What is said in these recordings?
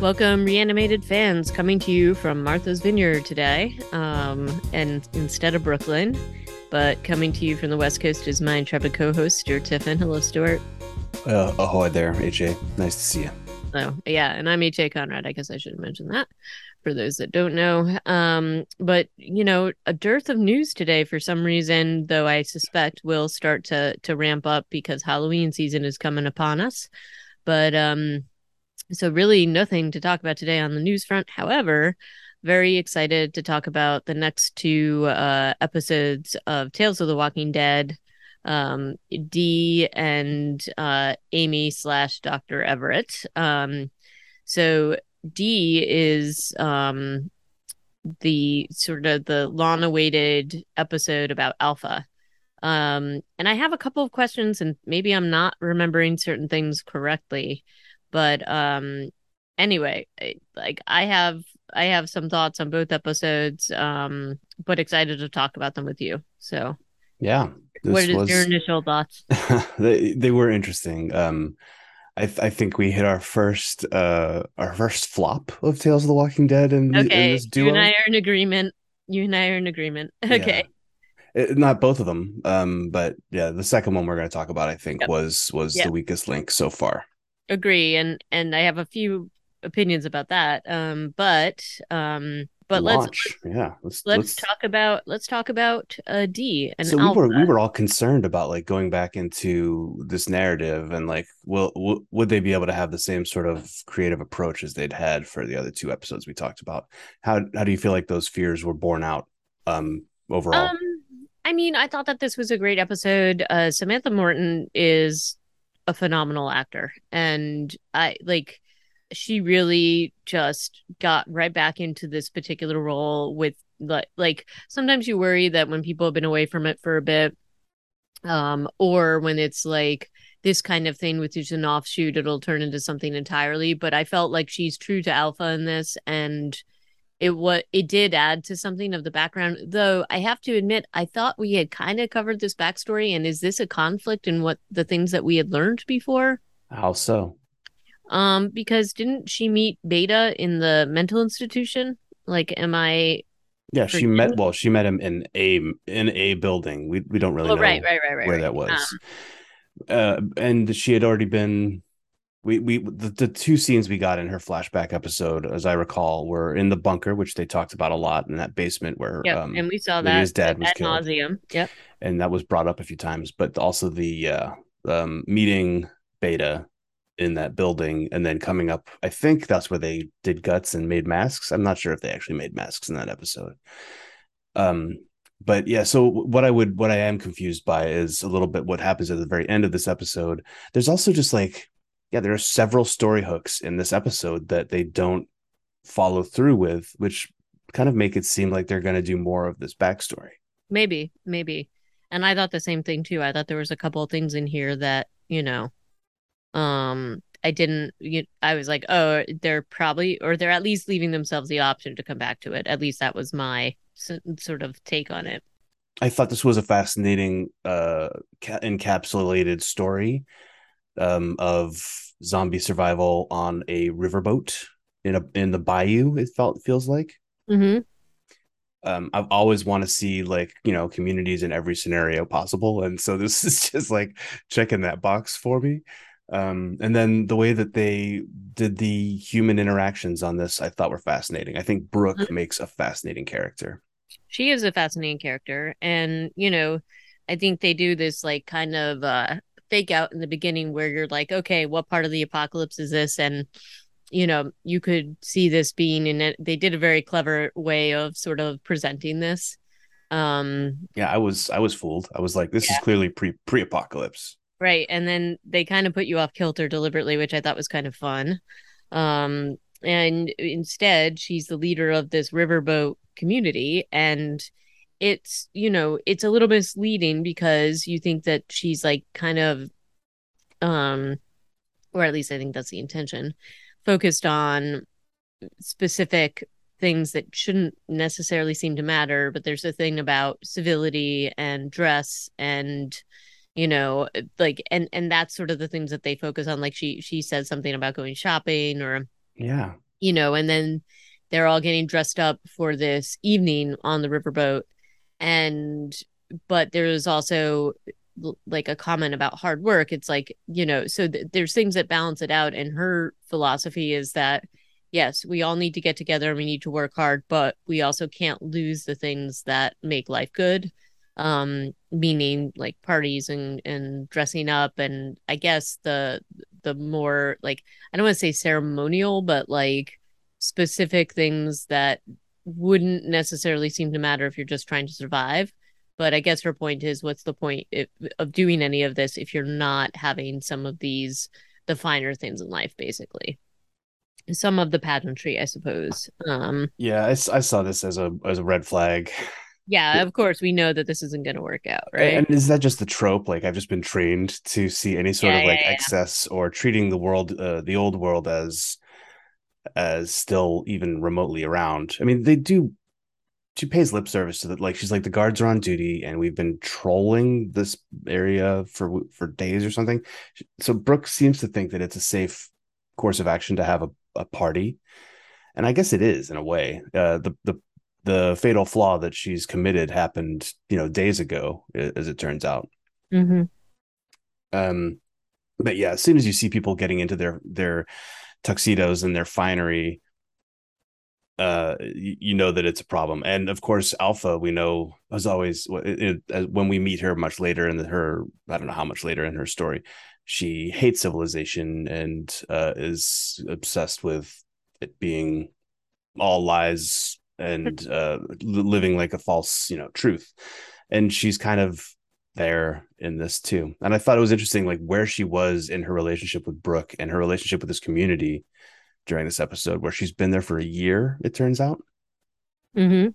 Welcome, reanimated fans, coming to you from Martha's Vineyard today, um, and instead of Brooklyn, but coming to you from the West Coast is my intrepid co-host Stuart Tiffin. Hello, Stuart. Uh, ahoy there, AJ. Nice to see you. Oh, yeah, and I'm AJ Conrad. I guess I should have mentioned that for those that don't know. Um, but you know, a dearth of news today for some reason, though I suspect will start to to ramp up because Halloween season is coming upon us. But um, so really nothing to talk about today on the news front. However, very excited to talk about the next two uh, episodes of Tales of the Walking Dead. Um, Dee and uh, Amy slash Dr. Everett. Um, so D is um, the sort of the long awaited episode about Alpha. Um, and I have a couple of questions, and maybe I'm not remembering certain things correctly, but um, anyway, like I have I have some thoughts on both episodes, um, but excited to talk about them with you. So, yeah, what is was... your initial thoughts? they they were interesting. Um, I, th- I think we hit our first uh our first flop of Tales of the Walking Dead and okay. this duo. You and I are in agreement. You and I are in agreement. Okay. Yeah. It, not both of them, um, but yeah, the second one we're going to talk about, I think, yep. was was yep. the weakest link so far. Agree, and and I have a few opinions about that. Um, but um, but Launch. let's yeah let's, let's, let's talk about let's talk about uh Dee and so Alpha. we were we were all concerned about like going back into this narrative and like will w- would they be able to have the same sort of creative approach as they'd had for the other two episodes we talked about how how do you feel like those fears were borne out um overall um i mean i thought that this was a great episode uh samantha morton is a phenomenal actor. And i like she really just got right back into this particular role with like like sometimes you worry that when people have been away from it for a bit um or when it's like this kind of thing with just an offshoot it'll turn into something entirely. But i felt like she's true to alpha in this and it what it did add to something of the background though i have to admit i thought we had kind of covered this backstory and is this a conflict in what the things that we had learned before how so um, because didn't she meet Beta in the mental institution? Like, am I? Yeah, she met. Well, she met him in a in a building. We we don't really oh, know right, right, right, right, where right. that was. Um, uh, and she had already been. We we the, the two scenes we got in her flashback episode, as I recall, were in the bunker, which they talked about a lot in that basement where yep, um, and we saw that his dad was killed. Nauseum. Yep, and that was brought up a few times, but also the uh, um, meeting Beta in that building and then coming up i think that's where they did guts and made masks i'm not sure if they actually made masks in that episode um but yeah so what i would what i am confused by is a little bit what happens at the very end of this episode there's also just like yeah there are several story hooks in this episode that they don't follow through with which kind of make it seem like they're going to do more of this backstory. Maybe maybe. And i thought the same thing too. I thought there was a couple of things in here that you know um i didn't you, i was like oh they're probably or they're at least leaving themselves the option to come back to it. At least that was my sort of take on it. I thought this was a fascinating uh encapsulated story um of zombie survival on a riverboat in a in the bayou it felt feels like mm-hmm. um, I've always want to see like you know communities in every scenario possible, and so this is just like checking that box for me. Um, and then the way that they did the human interactions on this, I thought were fascinating. I think Brooke mm-hmm. makes a fascinating character. She is a fascinating character, and you know, I think they do this like kind of uh, fake out in the beginning where you're like, okay, what part of the apocalypse is this? And you know, you could see this being in it. They did a very clever way of sort of presenting this. Um, yeah, I was I was fooled. I was like, this yeah. is clearly pre pre apocalypse. Right. And then they kind of put you off kilter deliberately, which I thought was kind of fun. Um, and instead, she's the leader of this riverboat community. And it's, you know, it's a little misleading because you think that she's like kind of, um, or at least I think that's the intention, focused on specific things that shouldn't necessarily seem to matter. But there's a thing about civility and dress and, you know like and and that's sort of the things that they focus on like she she says something about going shopping or yeah you know, and then they're all getting dressed up for this evening on the riverboat. And, but there's also like a comment about hard work. It's like, you know, so th- there's things that balance it out. And her philosophy is that, yes, we all need to get together and we need to work hard, but we also can't lose the things that make life good. Um, meaning like parties and and dressing up and I guess the the more like I don't want to say ceremonial, but like specific things that wouldn't necessarily seem to matter if you're just trying to survive. But I guess her point is what's the point if, of doing any of this if you're not having some of these, the finer things in life, basically? Some of the pageantry, I suppose. Um, yeah, I, I saw this as a as a red flag. Yeah, of course, we know that this isn't going to work out, right? And is that just the trope? Like I've just been trained to see any sort yeah, of like yeah, excess yeah. or treating the world, uh, the old world, as as still even remotely around. I mean, they do. She pays lip service to that. Like she's like the guards are on duty, and we've been trolling this area for for days or something. So Brooke seems to think that it's a safe course of action to have a, a party, and I guess it is in a way. Uh, the the the fatal flaw that she's committed happened, you know, days ago, as it turns out. Mm-hmm. Um, but yeah, as soon as you see people getting into their their tuxedos and their finery, uh, you, you, know that it's a problem. And of course, Alpha, we know as always it, it, when we meet her much later in the, her, I don't know how much later in her story, she hates civilization and uh, is obsessed with it being all lies and uh, living like a false, you know, truth. And she's kind of there in this too. And I thought it was interesting, like where she was in her relationship with Brooke and her relationship with this community during this episode, where she's been there for a year. It turns out. Mm-hmm.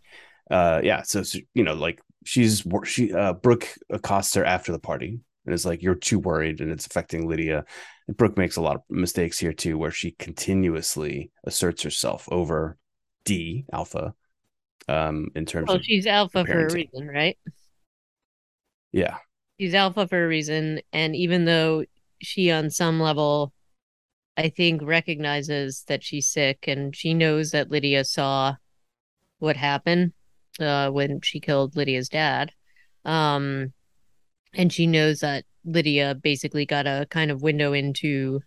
Uh, yeah. So, so, you know, like she's she uh, Brooke accosts her after the party and is like, "You're too worried, and it's affecting Lydia." And Brooke makes a lot of mistakes here too, where she continuously asserts herself over D Alpha. Um, in terms well, of she's Alpha for a reason, right? Yeah. She's alpha for a reason. And even though she, on some level, I think recognizes that she's sick and she knows that Lydia saw what happened uh, when she killed Lydia's dad. Um, and she knows that Lydia basically got a kind of window into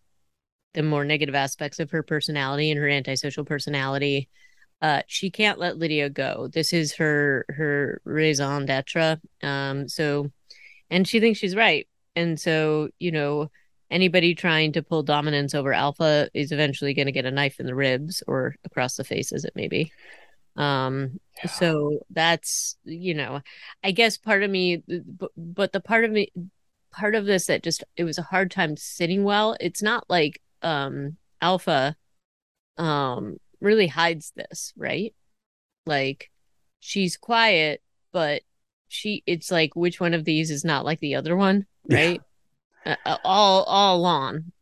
the more negative aspects of her personality and her antisocial personality. Uh, she can't let Lydia go. This is her her raison d'être. Um, so and she thinks she's right. And so, you know, anybody trying to pull dominance over Alpha is eventually going to get a knife in the ribs or across the face, as it may be. Um, yeah. so that's, you know, I guess part of me, but, but the part of me, part of this that just, it was a hard time sitting well. It's not like, um, Alpha, um, really hides this, right? Like she's quiet, but she it's like which one of these is not like the other one right? Yeah. uh, all all along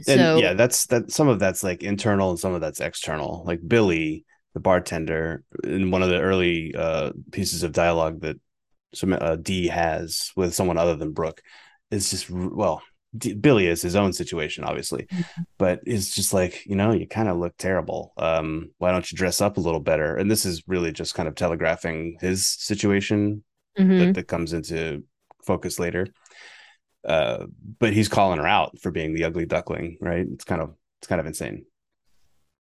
so yeah that's that some of that's like internal and some of that's external. Like billy the bartender in one of the early uh pieces of dialogue that some uh, d has with someone other than brooke is just well D- billy is his own situation obviously mm-hmm. but it's just like you know you kind of look terrible. Um why don't you dress up a little better? And this is really just kind of telegraphing his situation mm-hmm. that, that comes into focus later. Uh, but he's calling her out for being the ugly duckling, right? It's kind of it's kind of insane.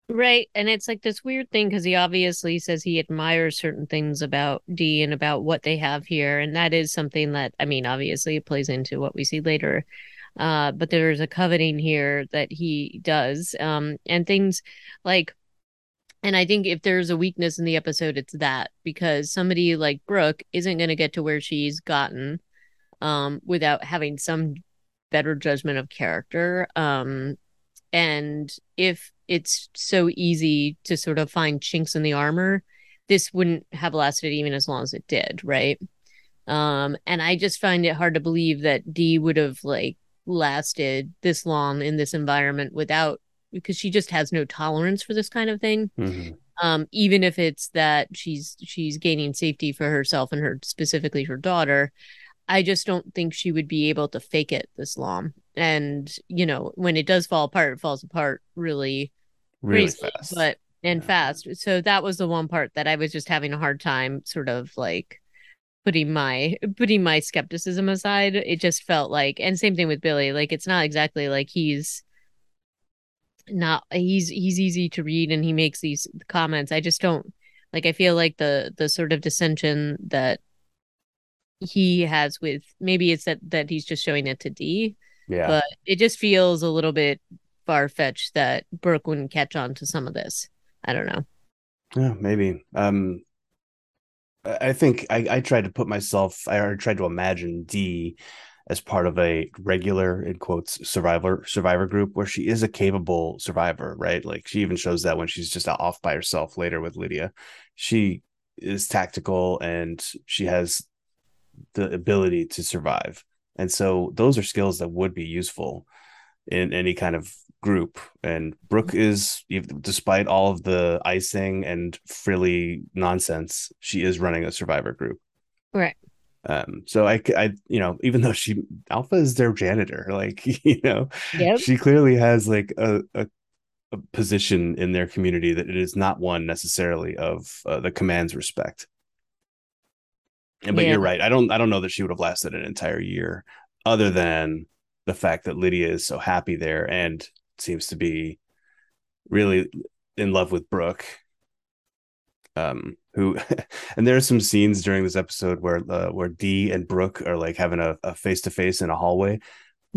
Right. And it's like this weird thing because he obviously says he admires certain things about D and about what they have here. And that is something that, I mean, obviously it plays into what we see later. Uh, but there's a coveting here that he does. Um, and things like and I think if there's a weakness in the episode, it's that because somebody like Brooke isn't going to get to where she's gotten um, without having some better judgment of character. Um, and if it's so easy to sort of find chinks in the armor, this wouldn't have lasted even as long as it did, right? Um, and I just find it hard to believe that D would have like lasted this long in this environment without because she just has no tolerance for this kind of thing. Mm-hmm. Um, even if it's that she's she's gaining safety for herself and her specifically her daughter, I just don't think she would be able to fake it this long. And you know, when it does fall apart, it falls apart really really crazy, fast. but and Yeah. fast. So that was the one part that I was just having a hard time sort of like putting my putting my skepticism aside. It just felt like and same thing with Billy. Like it's not exactly like he's not he's he's easy to read and he makes these comments. I just don't like I feel like the the sort of dissension that he has with maybe it's that that he's just showing it to D, yeah. but it just feels a little bit far fetched that Brooke wouldn't catch on to some of this. I don't know. Yeah, maybe. Um, I think I, I tried to put myself, I tried to imagine Dee as part of a regular, in quotes, survivor survivor group where she is a capable survivor, right? Like she even shows that when she's just off by herself later with Lydia. She is tactical and she has the ability to survive. And so those are skills that would be useful in any kind of group. And Brooke mm-hmm. is, despite all of the icing and frilly nonsense, she is running a survivor group. Right. Um, so I, I, you know, even though she Alpha is their janitor, like you know, Yep. she clearly has like a, a, a position in their community that it is not one necessarily of uh, the command's respect. And but Yeah. you're right. I don't I don't know that she would have lasted an entire year, other than the fact that Lydia is so happy there and seems to be really in love with Brooke. Um, who and there are some scenes during this episode where uh, where Dee and Brooke are like having a face to face in a hallway,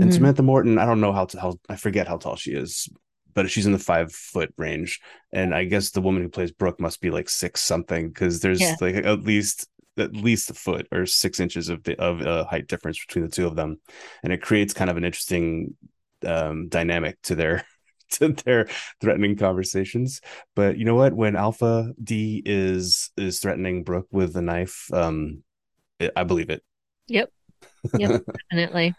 and Mhm. Samantha Morton, I don't know how to how I forget how tall she is, but she's in the five foot range, and I guess the woman who plays Brooke must be like six something because there's Yeah. like at least at least a foot or six inches of the of uh, height difference between the two of them, and it creates kind of an interesting um, dynamic to their to their threatening conversations. But you know what? When Alpha D is is threatening Brooke with a knife, um, it, I believe it. Yep. Yep. Definitely.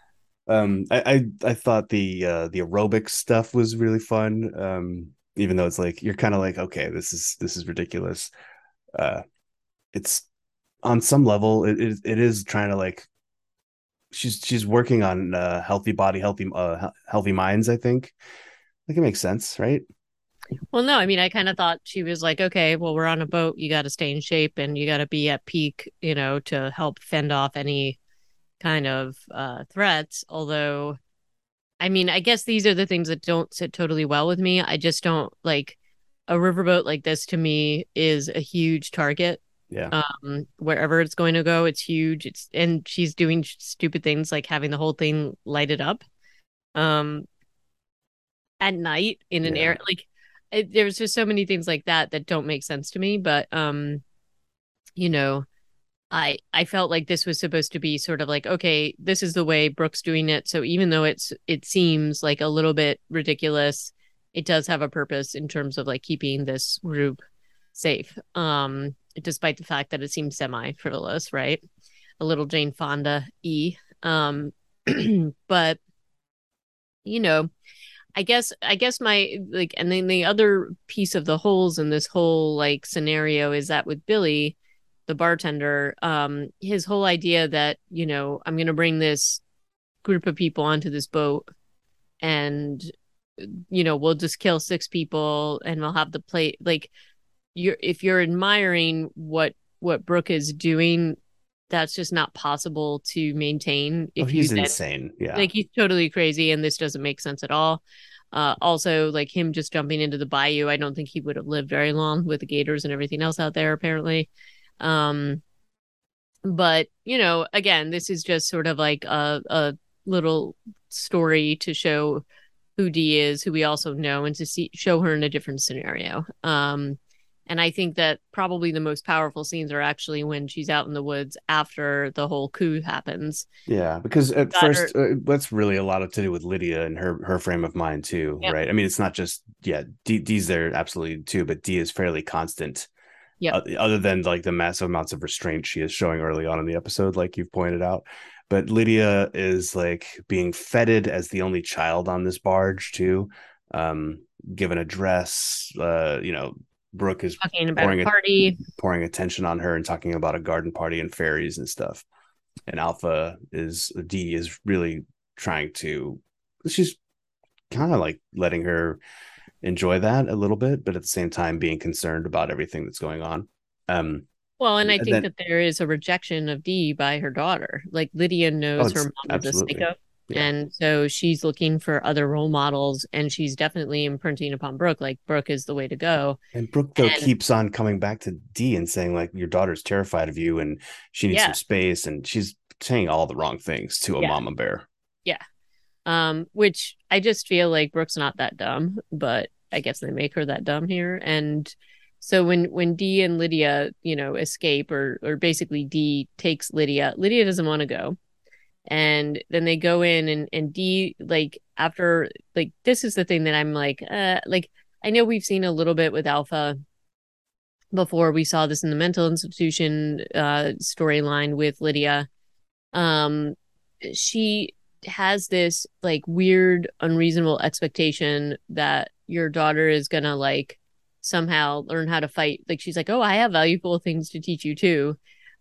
Um, I, I I thought the uh, the aerobic stuff was really fun. Um, even though it's like you're kind of like, okay, this is this is ridiculous. Uh, it's on some level, it is it is trying to like she's she's working on uh, healthy body, healthy uh, healthy minds. I think like it makes sense, right? Well, no, I mean, I kind of thought she was like, okay, well, we're on a boat. You got to stay in shape and you got to be at peak, you know, to help fend off any kind of uh, threats. Although, I mean, I guess these are the things that don't sit totally well with me. I just don't like a riverboat like this to me is a huge target. Yeah, Um, wherever it's going to go, it's huge. It's and she's doing stupid things like having the whole thing lighted up. Um, at night in an Yeah. air like it, there's just so many things like that that don't make sense to me but um you know i i felt like this was supposed to be sort of like okay this is the way brooks doing it so even though it's it seems like a little bit ridiculous it does have a purpose in terms of like keeping this group safe um despite the fact that it seems semi frivolous right a little jane fonda e um but you know I guess I guess my like and then the other piece of the holes in this whole like scenario is that with Billy, the bartender, um, his whole idea that, you know, I'm gonna bring this group of people onto this boat and you know, we'll just kill six people and we'll have the plate like you're if you're admiring what what Brooke is doing, that's just not possible to maintain oh, if you he's then insane. Yeah, like he's totally crazy and this doesn't make sense at all. Uh also like him just jumping into the bayou i don't think he would have lived very long with the gators and everything else out there apparently. Um but you know again this is just sort of like a, a little story to show who Dee is who we also know and to see show her in a different scenario. Um and i think that probably the most powerful scenes are actually when she's out in the woods after the whole coup happens Yeah, because at Got first uh, that's really a lot of to do with Lydia and her her frame of mind too, Yep. right? I mean, it's not just yeah, D, D's there absolutely too, but D is fairly constant. Yeah. Uh, other than like the massive amounts of restraint she is showing early on in the episode, like you've pointed out. But Lydia is like being feted as the only child on this barge too, um, given a dress. Uh, you know, Brooke is talking about Pouring a it- party pouring attention on her and talking about a garden party and fairies and stuff. And Alpha is D is really trying to she's kind of like letting her enjoy that a little bit, but at the same time being concerned about everything that's going on. Um, well, and I think that, that there is a rejection of D by her daughter. Like Lydia knows oh, her mom is a psycho. Yeah. And so she's looking for other role models and she's definitely imprinting upon Brooke, like Brooke is the way to go. And Brooke though and, keeps on coming back to D and saying, like, your daughter's terrified of you and she needs yeah. some space. And she's saying all the wrong things to a yeah. mama bear. Yeah. Um, which I just feel like Brooke's not that dumb, but I guess they make her that dumb here. And so when when Dee and Lydia, you know, escape or or basically Dee takes Lydia, Lydia doesn't want to go. And then they go in and and Dee like after like this is the thing that I'm like uh like I know we've seen a little bit with Alpha before. We saw this in the mental institution uh storyline with Lydia. Um she has this like weird unreasonable expectation that your daughter is to like somehow learn how to fight. Like she's like oh i have valuable things to teach you too.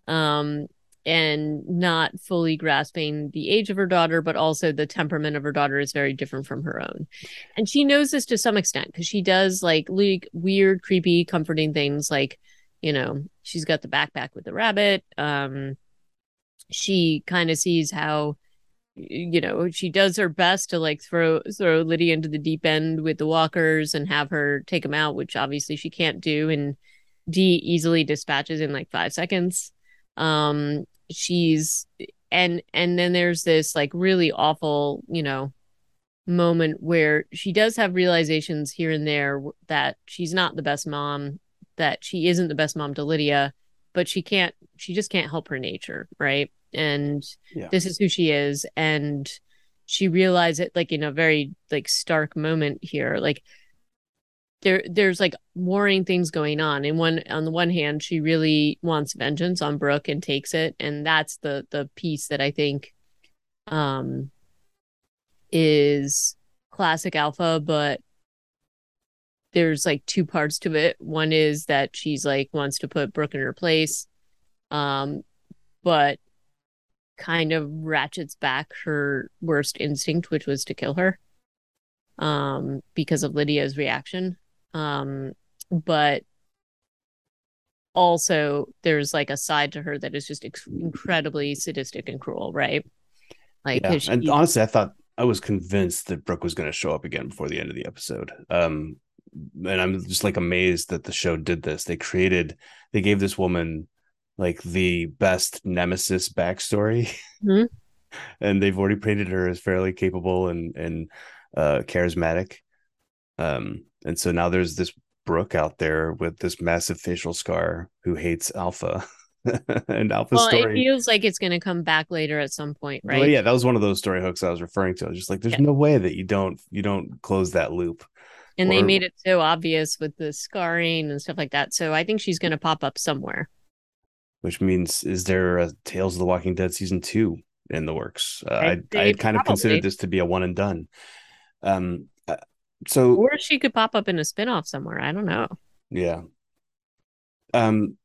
Um and not fully grasping the age of her daughter but also the temperament of her daughter is very different from her own. And she knows this to some extent because she does like like weird creepy comforting things like you know she's got the backpack with the rabbit um she kind of sees how you know she does her best to like throw throw Lydia into the deep end with the walkers and have her take them out which obviously she can't do and D easily dispatches in like 5 seconds. Um she's and and then there's this like really awful you know moment where she does have realizations here and there that she's not the best mom that she isn't the best mom to Lydia but she can't she just can't help her nature right and yeah. this is who she is and she realized it like in a very like stark moment here like there there's like warring things going on. And one on the one hand she really wants vengeance on brooke and takes it. And that's the the piece that i think um is classic alpha. But there's like two parts to it. One is that she's like wants to put brooke in her place um but kind of ratchets back her worst instinct, which was to kill her um, because of Lydia's reaction. Um, but also, there's like a side to her that is just ex- incredibly sadistic and cruel, right? Like, yeah. she, and honestly, I thought I was convinced that Brooke was going to show up again before the end of the episode. Um, and I'm just like amazed that the show did this. They created, they gave this woman like the best nemesis backstory mm-hmm. and they've already painted her as fairly capable and and uh charismatic um and so now there's this brooke out there with this massive facial scar who hates alpha and alpha well, story. it feels like it's going to come back later at some point right well, yeah that was one of those story hooks i was referring to I was just like there's yeah. no way that you don't you don't close that loop and or... they made it so obvious with the scarring and stuff like that so i think she's going to pop up somewhere which means is there a Tales of the Walking Dead season two in the works? Uh, I I, I kind of considered this to be a one and done. Um, so or she could pop up in a spinoff somewhere. I don't know. Yeah. Um,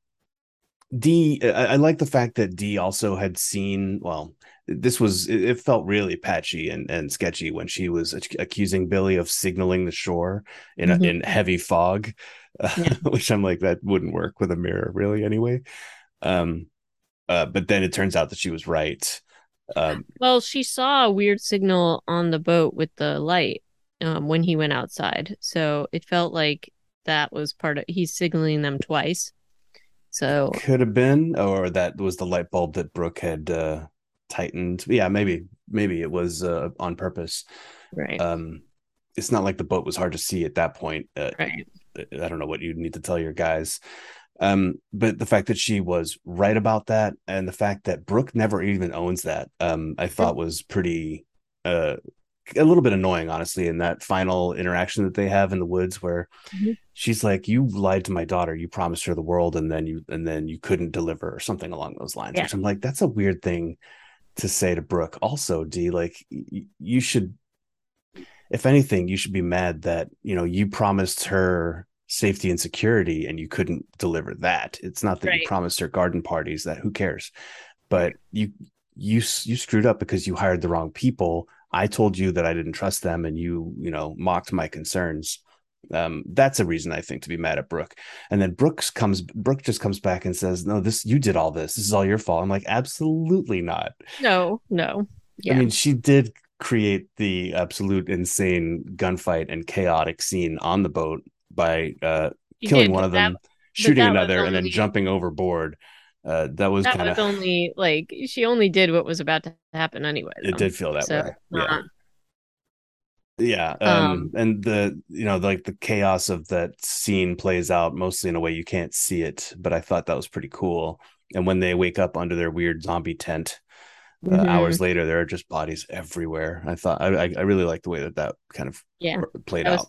Dee, I, I like the fact that D also had seen. Well, this was it, felt really patchy and, and sketchy when she was accusing Billy of signaling the shore in mm-hmm. a, in heavy fog, yeah. which I'm like that wouldn't work with a mirror really anyway. Um, uh, but then it turns out that she was right. Um, well, she saw a weird signal on the boat with the light um, when he went outside. So it felt like that was part of he's signaling them twice. So could have been, or that was the light bulb that Brooke had uh, tightened. Yeah, maybe, maybe it was uh, on purpose. Right. Um, it's not like the boat was hard to see at that point. Uh, right. I don't know what you need to tell your guys. Um, but the fact that she was right about that and the fact that Brooke never even owns that, um, I thought was pretty uh a little bit annoying, honestly, in that final interaction that they have in the woods where mm-hmm. she's like, You lied to my daughter, you promised her the world, and then you and then you couldn't deliver or something along those lines. Yeah. Which I'm like, that's a weird thing to say to Brooke. Also, Dee, like y- you should if anything, you should be mad that you know you promised her safety and security and you couldn't deliver that it's not that right. you promised her garden parties that who cares but you you you screwed up because you hired the wrong people i told you that i didn't trust them and you you know mocked my concerns Um, that's a reason I think to be mad at Brooke. And then Brooks comes, Brooke just comes back and says, "No, this you did all this. This is all your fault." I'm like, absolutely not. No, no. Yeah. I mean, she did create the absolute insane gunfight and chaotic scene on the boat by uh, killing one of them, that, shooting another, and then jumping overboard. Uh, that was kind of only like she only did what was about to happen anyway. Though. It did feel that so, way. Yeah. Yeah, um, um, and the you know like the chaos of that scene plays out mostly in a way you can't see it, but I thought that was pretty cool. And when they wake up under their weird zombie tent, uh, mm-hmm. hours later there are just bodies everywhere. I thought I I really like the way that that kind of yeah played out.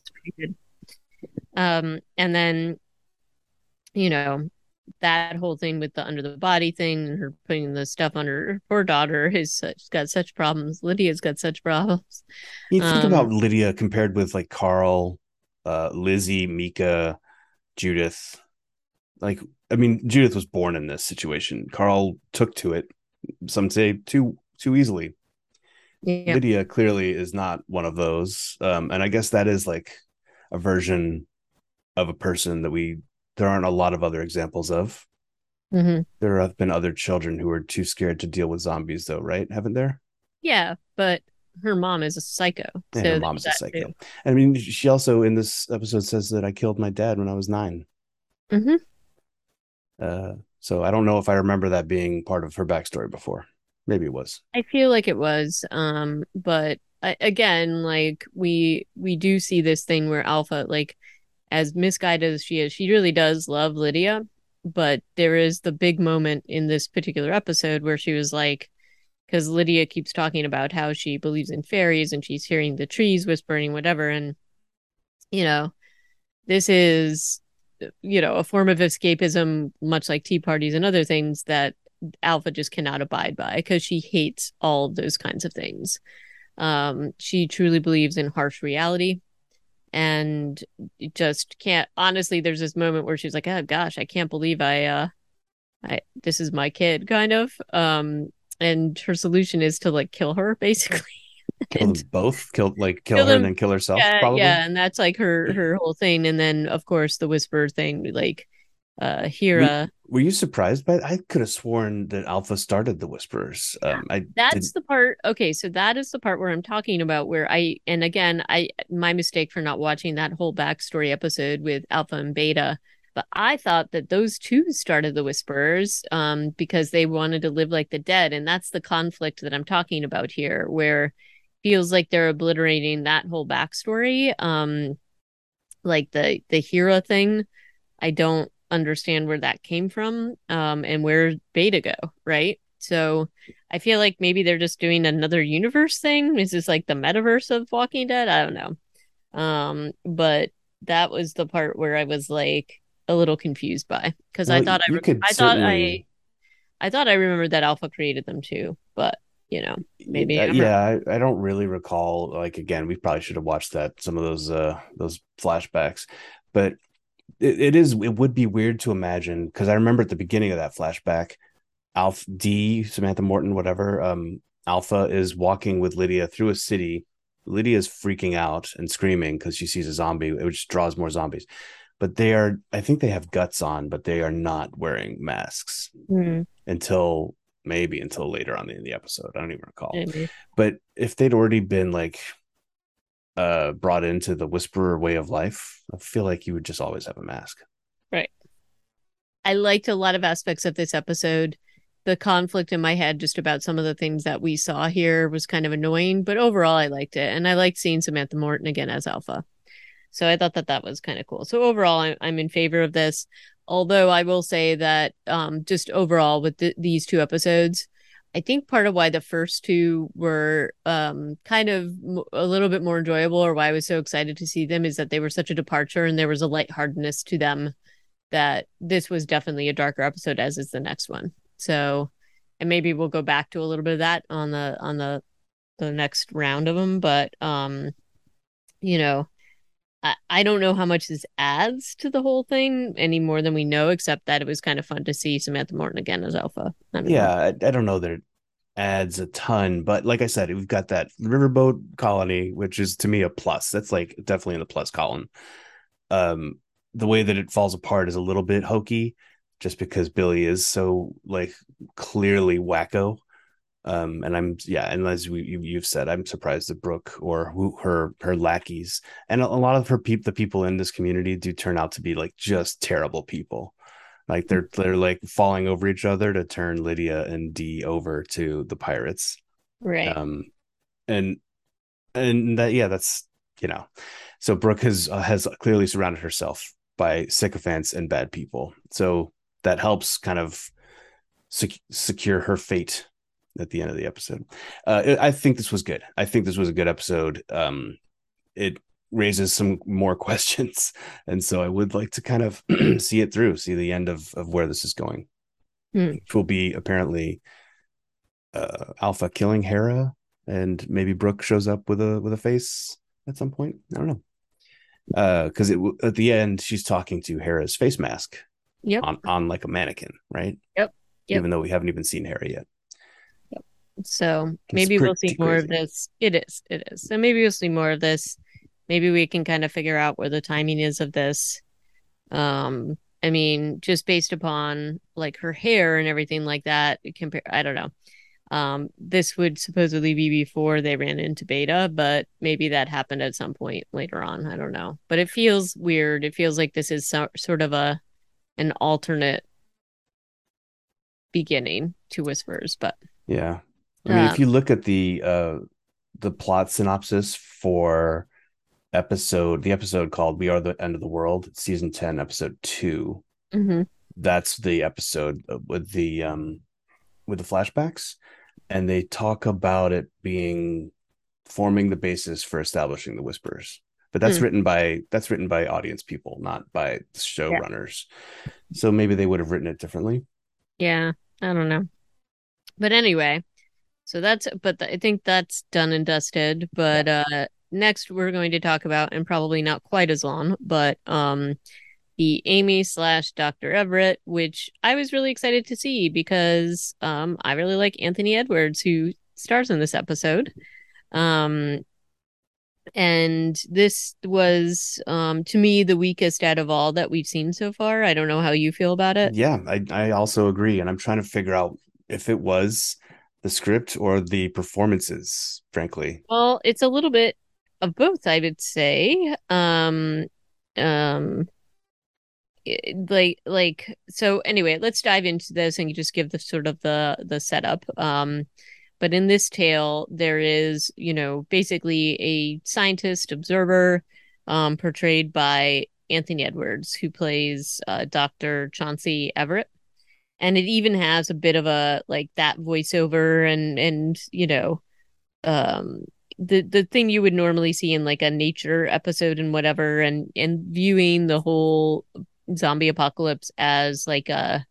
Um, and then you know that whole thing with the under the body thing and her putting the stuff under her poor daughter has such got such problems. Lydia's got such problems. You think um, about Lydia compared with like Carl, uh, Lizzie, Mika, Judith. Like, I mean, Judith was born in this situation. Carl took to it. Some say too too easily. Yeah. Lydia clearly is not one of those. Um, and I guess that is like a version of a person that we there aren't a lot of other examples of. Mm-hmm. There have been other children who are too scared to deal with zombies, though, right? Haven't there? Yeah, but her mom is a psycho. And so her mom's a psycho. Too. I mean, she also in this episode says that I killed my dad when I was 9 mm-hmm. Uh, so I don't know if I remember that being part of her backstory before. Maybe it was. I feel like it was. Um, but I, again, like we we do see this thing where Alpha, like as misguided as she is, she really does love Lydia. But there is the big moment in this particular episode where she was like, because Lydia keeps talking about how she believes in fairies and she's hearing the trees whispering, whatever. And, you know, this is, you know, a form of escapism, much like tea parties and other things that Alpha just cannot abide by because she hates all those kinds of things. Um, she truly believes in harsh reality and just can't honestly there's this moment where she's like oh gosh i can't believe i uh i this is my kid kind of um and her solution is to like kill her basically. Kill them both? Kill like kill, kill her them, and then kill herself yeah, probably? yeah and that's like her her whole thing and then of course the whisper thing like uh Hera. Were, were you surprised by? I could have sworn that Alpha started the Whisperers. Um, I that's did... the part. Okay, so that is the part where I'm talking about where I and again I my mistake for not watching that whole backstory episode with Alpha and Beta. But I thought that those two started the Whisperers um, because they wanted to live like the dead, and that's the conflict that I'm talking about here, where feels like they're obliterating that whole backstory. Um, like the the Hera thing, I don't understand where that came from um, and where beta go, right? So I feel like maybe they're just doing another universe thing. Is this like the metaverse of Walking Dead? I don't know. Um, but that was the part where I was like a little confused by because well, I thought I, re- I thought I I thought I remembered that Alpha created them too, but you know maybe uh, yeah I, I, don't really recall like again we probably should have watched that some of those uh those flashbacks but it, it is it would be weird to imagine because I remember at the beginning of that flashback, Alpha D, Samantha Morton, whatever, um, Alpha is walking with Lydia through a city. Lydia is freaking out and screaming because she sees a zombie, which draws more zombies. But they are, I think they have guts on, but they are not wearing masks mm. until maybe until later on in the episode. I don't even recall. Maybe. But if they'd already been like uh brought into the whisperer way of life i feel like you would just always have a mask. Right. I liked a lot of aspects of this episode. The conflict in my head just about some of the things that we saw here was kind of annoying but overall i liked it. And i liked seeing samantha morton again as alpha. So i thought that that was kind of cool. So overall i'm, I'm in favor of this. Although i will say that um just overall with the, these two episodes I think part of why the first two were um, kind of a little bit more enjoyable, or why I was so excited to see them, is that they were such a departure and there was a lightheartedness to them that this was definitely a darker episode, as is the next one. So, and maybe we'll go back to a little bit of that on the on the the next round of them, but um, you know, I, don't know how much this adds to the whole thing any more than we know, except that it was kind of fun to see Samantha Morton again as Alpha. I yeah, I, I, don't know that it adds a ton, but like I said, we've got that riverboat colony, which is to me a plus. That's like definitely in the plus column. Um, the way that it falls apart is a little bit hokey, just because Billy is so like clearly wacko. Um, and I'm yeah, and as we, you, have said, I'm surprised that Brooke or who, her her lackeys and a, a lot of her people, the people in this community, do turn out to be like just terrible people. Like they're they're like falling over each other to turn Lydia and Dee over to the pirates. Right. Um, and and that yeah, that's you know, so Brooke has uh, has clearly surrounded herself by sycophants and bad people. So that helps kind of sec- secure her fate at the end of the episode. Uh, I think this was good. I think this was a good episode. Um, it raises some more questions, and so I would like to kind of see it through, see the end of of where this is going. Mm. Which will be apparently uh, Alpha killing Hera, and maybe Brooke shows up with a with a face at some point. I don't know because uh, it at the end she's talking to Hera's face mask. Yep. On on like a mannequin, right? Yep. yep. Even though we haven't even seen Hera yet. So maybe we'll see more crazy. of this. It is. It is. So maybe we'll see more of this. Maybe we can kind of figure out where the timing is of this. Um, I mean, just based upon like her hair and everything like that, compare I don't know. Um, this would supposedly be before they ran into beta, but maybe that happened at some point later on. I don't know. But it feels weird. It feels like this is so, sort of a an alternate beginning to Whispers, but yeah. I mean, if you look at the uh the plot synopsis for episode the episode called We Are the End of the World, season 10, episode 2. Mm-hmm. That's the episode with the um with the flashbacks and they talk about it being forming the basis for establishing the whispers but that's mm. written by that's written by audience people not by showrunners yeah. so maybe they would have written it differently yeah i don't know but anyway so that's but th- i think that's done and dusted but yeah. uh next we're going to talk about and probably not quite as long but um the Amy slash Dr. Everett, which I was really excited to see because um, I really like Anthony Edwards, who stars in this episode. Um, and this was, um, to me, the weakest out of all that we've seen so far. I don't know how you feel about it. Yeah, I, I also agree. And I'm trying to figure out if it was the script or the performances, frankly. Well, it's a little bit of both, I would say. Um, um, like like so anyway let's dive into this and you just give the sort of the the setup um but in this tale there is you know basically a scientist observer um portrayed by anthony edwards who plays uh, dr chauncey everett and it even has a bit of a like that voiceover and and you know um the the thing you would normally see in like a nature episode and whatever and and viewing the whole zombie apocalypse as like a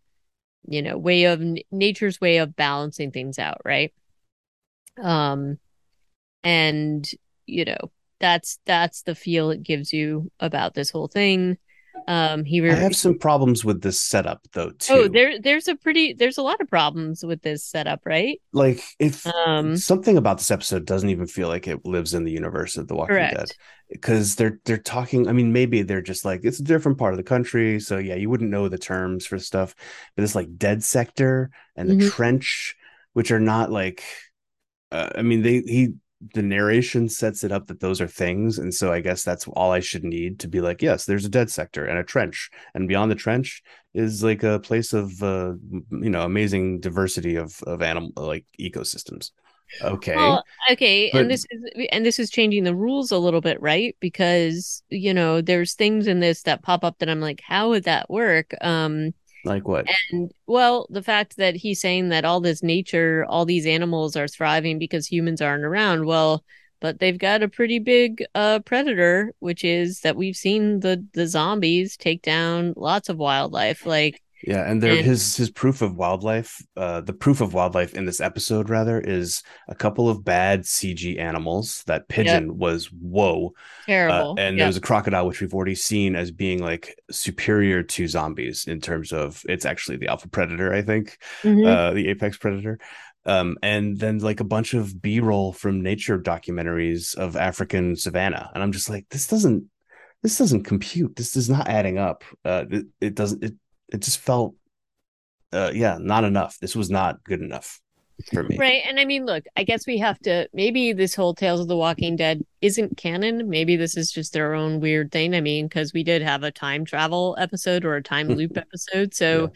you know way of nature's way of balancing things out right? Um and you know that's that's the feel it gives you about this whole thing um, he re- I have some problems with this setup though oh, too. Oh, there there's a pretty there's a lot of problems with this setup, right? Like if um, something about this episode doesn't even feel like it lives in the universe of The Walking correct. Dead. Because they're they're talking, I mean, maybe they're just like it's a different part of the country, so yeah, you wouldn't know the terms for stuff. But it's like dead sector and the mm-hmm. trench, which are not like uh, I mean, they he the narration sets it up that those are things and so i guess that's all i should need to be like yes there's a dead sector and a trench and beyond the trench is like a place of uh, you know amazing diversity of of animal like ecosystems. Okay. Well, okay but, and this is and this is changing the rules a little bit right? Because you know there's things in this that pop up that i'm like how would that work? Um like what? And well, the fact that he's saying that all this nature, all these animals are thriving because humans aren't around. Well, but they've got a pretty big uh predator, which is that we've seen the the zombies take down lots of wildlife. Like yeah, and there and, his his proof of wildlife, uh, the proof of wildlife in this episode rather is a couple of bad CG animals. That pigeon yep. was whoa, terrible, uh, and yep. there was a crocodile which we've already seen as being like superior to zombies in terms of it's actually the alpha predator, I think, mm-hmm. uh, the apex predator. Um, and then like a bunch of B roll from nature documentaries of African savannah, and I'm just like, this doesn't this doesn't compute. This is not adding up. Uh, it, it doesn't. It it just felt, uh, yeah, not enough. This was not good enough for me. Right. And I mean, look, I guess we have to maybe this whole Tales of the Walking Dead isn't canon. Maybe this is just their own weird thing. I mean, because we did have a time travel episode or a time loop episode. So, yeah.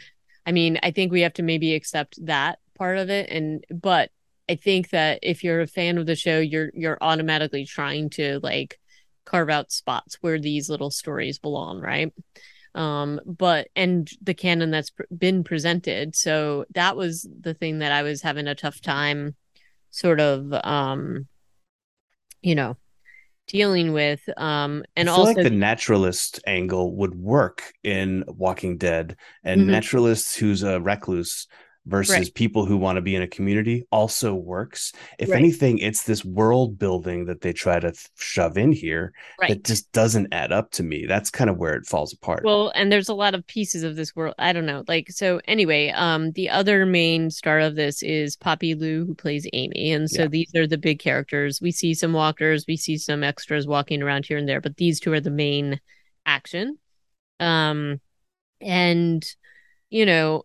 I mean, I think we have to maybe accept that part of it. And, but I think that if you're a fan of the show, you're, you're automatically trying to like carve out spots where these little stories belong. Right um but and the canon that's pr- been presented so that was the thing that i was having a tough time sort of um you know dealing with um and I feel also like the naturalist angle would work in walking dead and mm-hmm. naturalist who's a recluse versus right. people who want to be in a community also works. If right. anything, it's this world building that they try to th- shove in here right. that just doesn't add up to me. That's kind of where it falls apart. Well, and there's a lot of pieces of this world. I don't know. Like so anyway, um the other main star of this is Poppy Liu who plays Amy. And so yeah. these are the big characters. We see some walkers, we see some extras walking around here and there, but these two are the main action. Um and you know,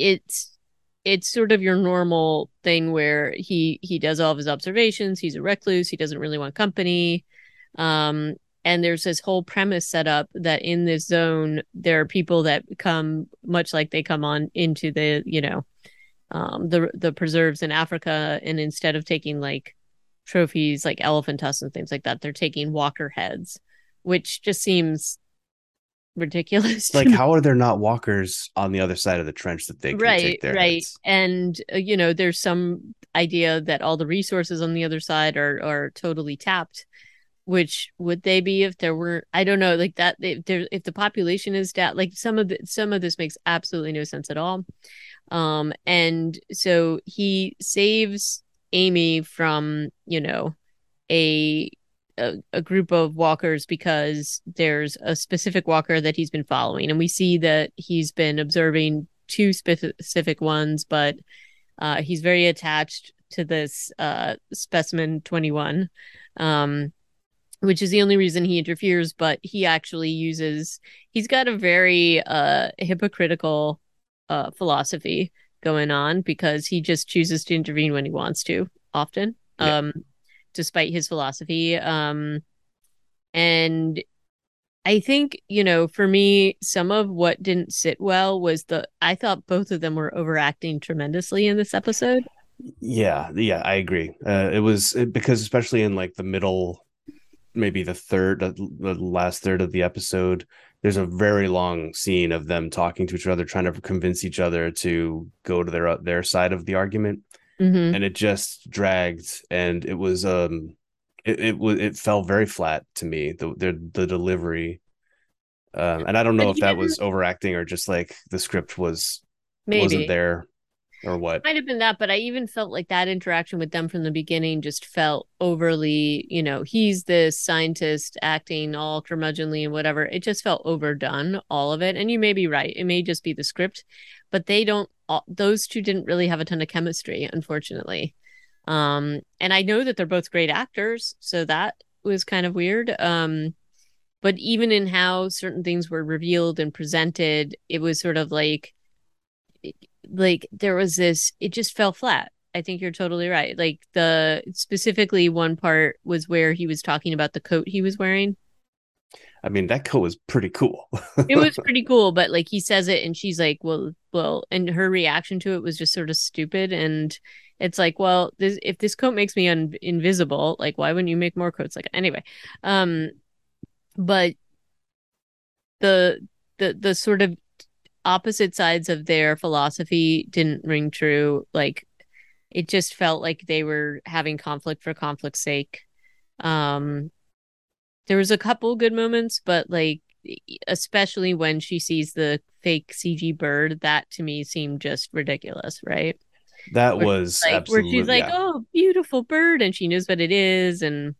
it's it's sort of your normal thing where he he does all of his observations. He's a recluse. He doesn't really want company. Um and there's this whole premise set up that in this zone there are people that come much like they come on into the you know um the the preserves in africa. And instead of taking like trophies like elephant tusks and things like that they're taking walker heads which just seems ridiculous. Like, how are there not walkers on the other side of the trench that they can right, take their right? Heads? And uh, you know, there's some idea that all the resources on the other side are are totally tapped. Which would they be if there were? I don't know. Like that, if there, if the population is down, like some of the, some of this makes absolutely no sense at all. Um, and so he saves Amy from, you know, a a, a, group of walkers because there's a specific walker that he's been following and we see that he's been observing two specific ones but uh, he's very attached to this uh, specimen 21 um, which is the only reason he interferes but he actually uses he's got a very uh, hypocritical uh, philosophy going on because he just chooses to intervene when he wants to often yeah. um despite his philosophy. Um, and I think, you know, for me, some of what didn't sit well was the I thought both of them were overacting tremendously in this episode. Yeah, yeah, I agree. Uh, it was because especially in like the middle, maybe the third, the last third of the episode, there's a very long scene of them talking to each other, trying to convince each other to go to their their side of the argument mm-hmm. and it just dragged and it was um it, it was it fell very flat to me the the, the delivery. Um and i don't know if that was overacting or just like the script was Maybe. wasn't there or what. Might have been that but i even felt like that interaction with them from the beginning just felt overly you know he's this scientist acting all curmudgeonly and whatever. It just felt overdone all of it. And you may be right. It may just be the script but they don't those two didn't really have a ton of chemistry, unfortunately. Um, and I know that they're both great actors, so that was kind of weird. Um, but even in how certain things were revealed and presented, it was sort of like, like there was this. It just fell flat. I think you're totally right. Like the specifically one part was where he was talking about the coat he was wearing I mean, that coat was pretty cool. it was pretty cool, but like he says it and she's like, well, well, and her reaction to it was just sort of stupid. And it's like, well, this, if this coat makes me un- invisible, like, why wouldn't you make more coats? Like, anyway, um, but the, the, the sort of opposite sides of their philosophy didn't ring true. Like, it just felt like they were having conflict for conflict's sake. Um, there was a couple good moments, but like especially when she sees the fake CG bird, that to me seemed just ridiculous, right? That where was like where she's like, yeah. "Oh, beautiful bird," and she knows what it is, and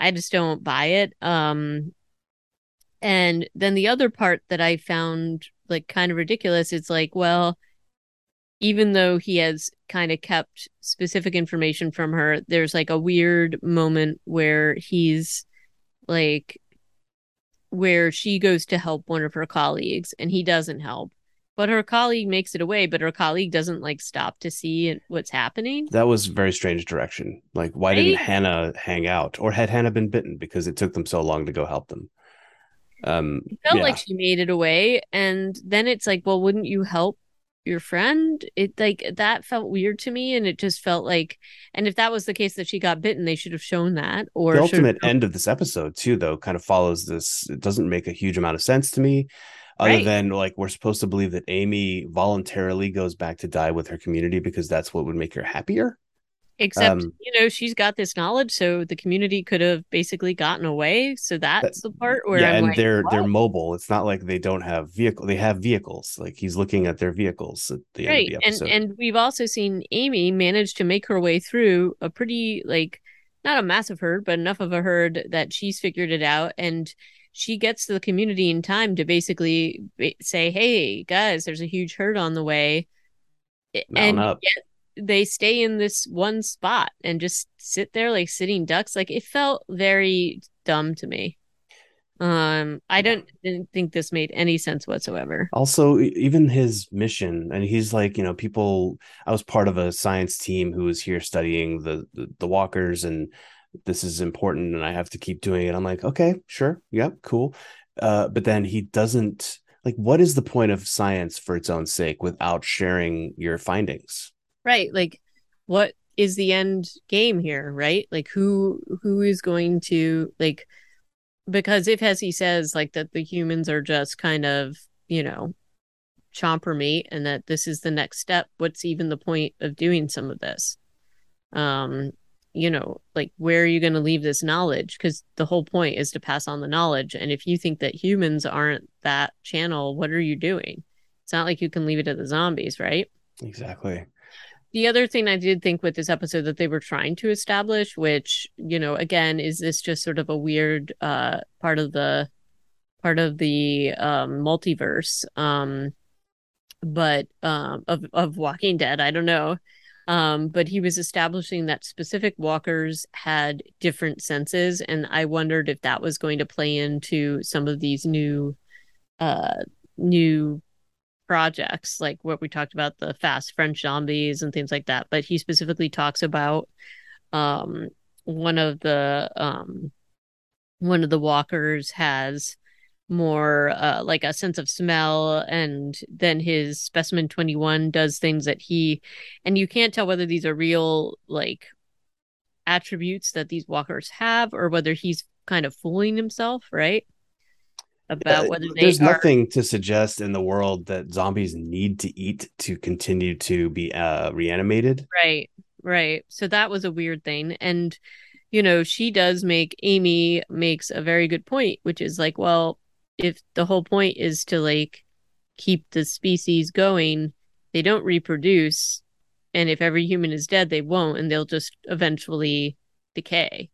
I just don't buy it. Um, and then the other part that I found like kind of ridiculous, it's like, well, even though he has kind of kept specific information from her, there's like a weird moment where he's like where she goes to help one of her colleagues and he doesn't help but her colleague makes it away but her colleague doesn't like stop to see what's happening. That was very strange direction. Like why right? didn't hannah hang out? Or had hannah been bitten? Because it took them so long to go help them. Um it felt yeah. like she made it away and then it's like well wouldn't you help your friend it like that felt weird to me and it just felt like and if that was the case that she got bitten they should have shown that or the ultimate end of this episode too though kind of follows this it doesn't make a huge amount of sense to me other right. than like we're supposed to believe that amy voluntarily goes back to die with her community because that's what would make her happier Except, um, you know, she's got this knowledge, so the community could have basically gotten away. So that's the part where yeah, I'm and like, they're what? they're mobile. It's not like they don't have vehicle. They have vehicles. Like he's looking at their vehicles at the right. end of the episode. And and we've also seen Amy manage to make her way through a pretty like not a massive herd, but enough of a herd that she's figured it out and she gets to the community in time to basically say, "Hey guys, there's a huge herd on the way." Mount and up. Yet they stay in this one spot and just sit there like sitting ducks. Like it felt very dumb to me. Um, I don't didn't think this made any sense whatsoever. Also, even his mission, and he's like, you know, people. I was part of a science team who was here studying the the, the walkers, and this is important, and I have to keep doing it. I'm like, okay, sure, yep, cool. Uh, but then he doesn't like. What is the point of science for its own sake without sharing your findings? Right like what is the end game here right? Like who who is going to like because if as he says like that the humans are just kind of you know chomper meat and that this is the next step what's even the point of doing some of this? Um you know like where are you going to leave this knowledge? Because the whole point is to pass on the knowledge and if you think that humans aren't that channel what are you doing? It's not like you can leave it to the zombies right? Exactly the other thing I did think with this episode that they were trying to establish, which, you know, again, is this just sort of a weird uh part of the part of the um multiverse um but um of of Walking Dead, I don't know. Um, but he was establishing that specific walkers had different senses, and I wondered if that was going to play into some of these new uh new projects, like what we talked about, the fast French zombies and things like that. But he specifically talks about um, one of the um, one of the walkers has more uh, like a sense of smell and then his specimen 21 does things that he and you can't tell whether these are real like attributes that these walkers have or whether he's kind of fooling himself right about uh, whether there's are... nothing to suggest in the world that zombies need to eat to continue to be uh, reanimated. Right right. So that was a weird thing. And you know she does make amy makes a very good point which is like well if the whole point is to like keep the species going they don't reproduce. And if every human is dead they won't and they'll just eventually decay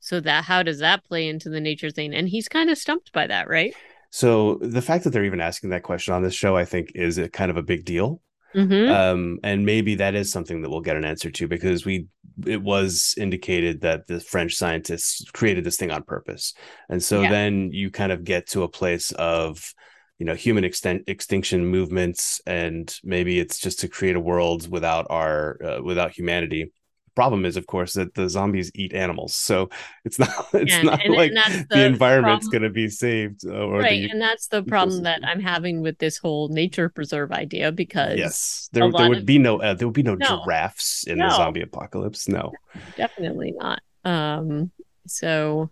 so that how does that play into the nature thing? And he's kind of stumped by that, right? So the fact that they're even asking that question on this show, I think, is a kind of a big deal. Mm-hmm. Um, and maybe that is something that we'll get an answer to because we it was indicated that the French scientists created this thing on purpose, and so yeah. then you kind of get to a place of you know human extent extinction movements, and maybe it's just to create a world without our uh, without humanity problem is of course that the zombies eat animals so it's not it's yeah, not and, like and the, the, environment's going to be saved uh, right the, and that's the problem that i'm having with this whole nature preserve idea because yes there, there would of, be no uh, there would be no, no giraffes in no, the zombie apocalypse no. Definitely not um so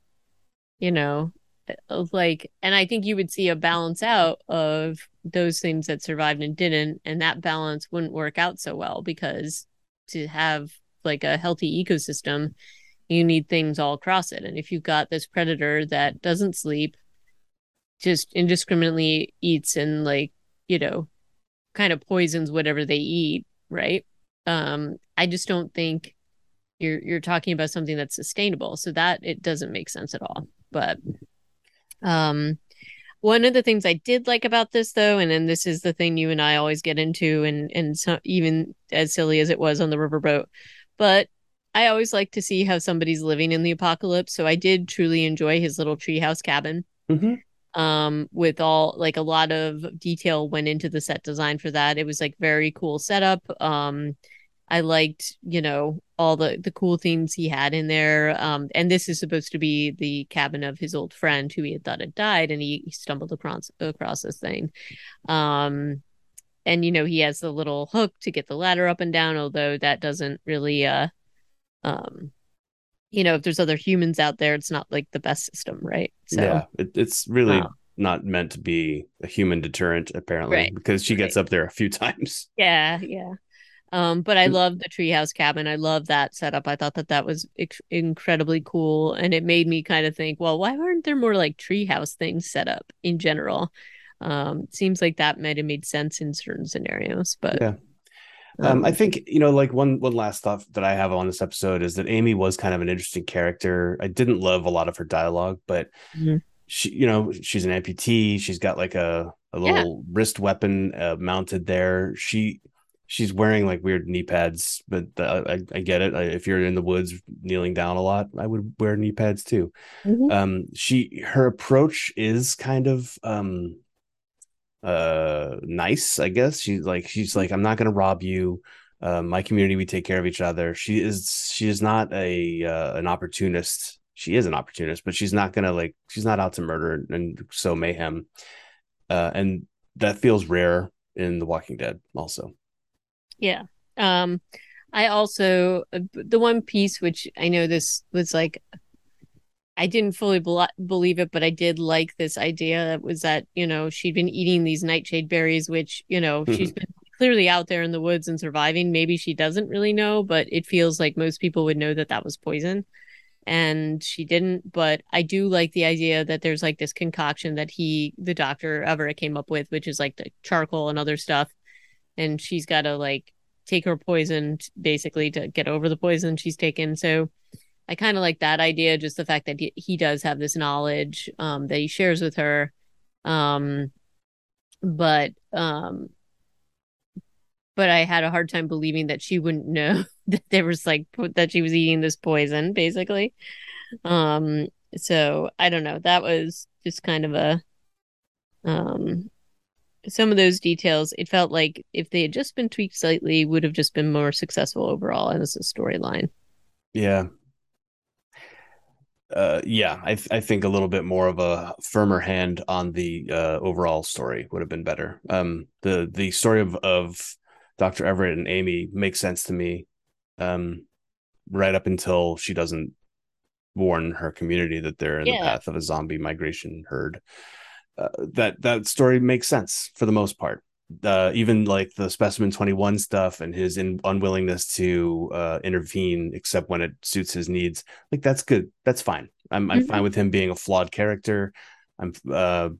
you know uh, like and i think you would see a balance out of those things that survived and didn't and that balance wouldn't work out so well because to have like a healthy ecosystem, you need things all across it. And if you've got this predator that doesn't sleep, just indiscriminately eats and like, you know, kind of poisons whatever they eat, right? Um, I just don't think you're you're talking about something that's sustainable. So that it doesn't make sense at all. But um one of the things I did like about this, though, and then this is the thing you and I always get into, and and so, even as silly as it was on the riverboat, but I always like to see how somebody's living in the apocalypse. So I did truly enjoy his little treehouse cabin. Mm-hmm. Um, with all like a lot of detail went into the set design for that. It was like very cool setup. Um, I liked, you know, all the the cool things he had in there. Um, and this is supposed to be the cabin of his old friend who he had thought had died, and he, he stumbled across across this thing. Um, and you know he has the little hook to get the ladder up and down, although that doesn't really, uh, um, you know, if there's other humans out there, it's not like the best system, right? So, yeah, it, it's really. Um, not meant to be a human deterrent apparently right, because she gets right. up there a few times yeah yeah um, but I love the treehouse cabin. I love that setup. I thought that that was ex- incredibly cool, and it made me kind of think, well, why aren't there more like treehouse things set up in general? Um, seems like that might have made sense in certain scenarios, but yeah. Um, I um, think you know, like one one last thought that I have on this episode is that Amy was kind of an interesting character. I didn't love a lot of her dialogue, but mm-hmm. she, you know, she's an amputee. She's got like a a little yeah. wrist weapon uh, mounted there. She she's wearing like weird knee pads, but I, I get it. I, if you're in the woods kneeling down a lot, I would wear knee pads too. Mm-hmm. Um, she her approach is kind of um uh nice, I guess. She's like she's like I'm not gonna rob you. Uh, my community, we take care of each other. She is she is not a uh, an opportunist. She is an opportunist, but she's not gonna like she's not out to murder and so mayhem. Uh, and that feels rare in The Walking Dead, also. Yeah. Um, I also uh, the one piece which I know this was like I didn't fully be- believe it, but I did like this idea that was that you know she'd been eating these nightshade berries, which you know mm-hmm. she's been clearly out there in the woods and surviving. Maybe she doesn't really know, but it feels like most people would know that that was poison, and she didn't. But I do like the idea that there's like this concoction that he, the doctor Everett, came up with, which is like the charcoal and other stuff and she's got to like take her poison basically to get over the poison she's taken. So I kind of like that idea, just the fact that he, he does have this knowledge um, that he shares with her. Um, but um, but I had a hard time believing that she wouldn't know that there was like that she was eating this poison, basically. Um, so I don't know. That was just kind of a um some of those details, it felt like if they had just been tweaked slightly, would have just been more successful overall as a storyline. Yeah. Uh, yeah, I, th- I think a little bit more of a firmer hand on the uh, overall story would have been better. Um, the the story of of Doctor Everett and Amy makes sense to me, um, right up until she doesn't warn her community that they're in yeah. the path of a zombie migration herd uh, that that story makes sense for the most part. Uh, even like the specimen 21 stuff and his in, unwillingness to uh, intervene except when it suits his needs like that's good. That's fine. I'm, mm-hmm. Fine with him being a flawed character. I'm uh,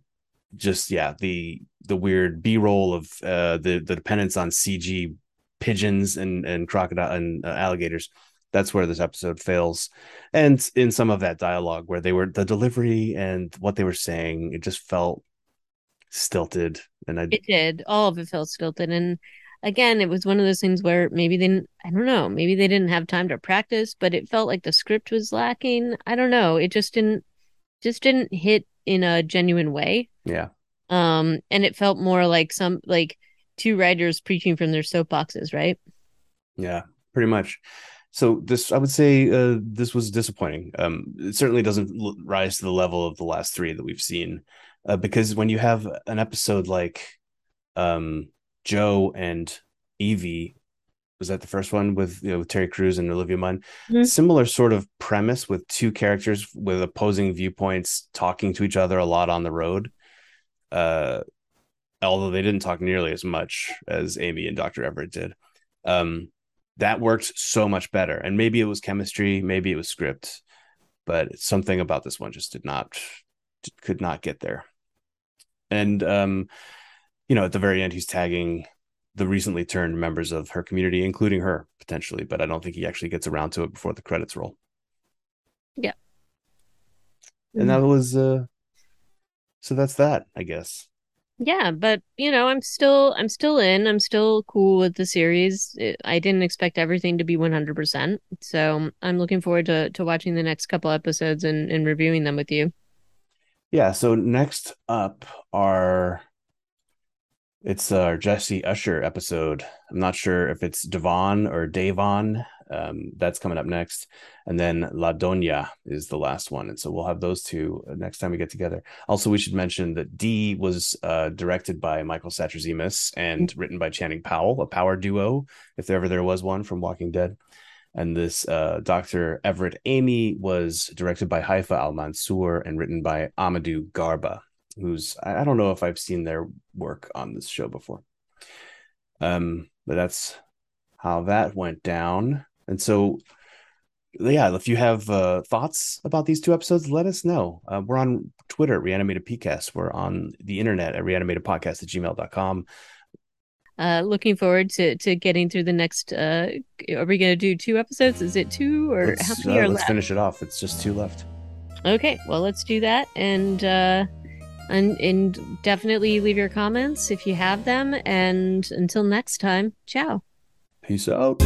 just yeah the the weird b-roll of uh, the the dependence on cg pigeons and and crocodile and uh, alligators. That's where this episode fails. And in some of that dialogue where they were the delivery and what they were saying it just felt stilted and I it did. All of it felt stilted. And again it was one of those things where maybe they didn't I don't know maybe they didn't have time to practice but it felt like the script was lacking. I don't know. It just didn't just didn't hit in a genuine way. Yeah. Um and it felt more like some like two writers preaching from their soapboxes right? Yeah pretty much. So this i would say uh, this was disappointing. Um, it certainly doesn't l- rise to the level of the last three that we've seen uh, because when you have an episode like um, joe and evie was that the first one with you know with terry crews and olivia munn mm-hmm. similar sort of premise with two characters with opposing viewpoints talking to each other a lot on the road uh, although they didn't talk nearly as much as amy and dr everett did um, that worked so much better. And maybe it was chemistry, maybe it was script, but something about this one just did not could not get there. And um, you know, at the very end, he's tagging the recently turned members of her community, including her potentially, but I don't think he actually gets around to it before the credits roll. Yeah. And that mm-hmm. was uh so that's that, I guess yeah but you know i'm still i'm still in i'm still cool with the series i didn't expect everything to be 100% so i'm looking forward to to watching the next couple episodes and and reviewing them with you Yeah. So next up are it's our Jesse Usher episode. I'm not sure if it's Devon or Davon. Um, that's coming up next. And then La Doña is the last one. And so we'll have those two next time we get together. Also, we should mention that Dee was uh, directed by Michael Satrazemis and mm-hmm. written by Channing Powell, a power duo, if ever there was one from Walking Dead. And this uh, Dr. Everett Amy was directed by Haifaa Al Mansour and written by Amadou Garba who's I don't know if I've seen their work on this show before. Um, but that's how that went down. And so, yeah, if you have uh, thoughts about these two episodes, let us know. Uh, we're on Twitter at Reanimated PCast. We're on the internet at reanimatedpodcast at gmail.com. Uh, looking forward to to getting through the next. Uh, are we going to do two episodes? Is it two or let's, how many uh, are let's left? finish it off. It's just two left. Okay, well, let's do that. And uh, and, and definitely leave your comments if you have them. And until next time, ciao. Peace out.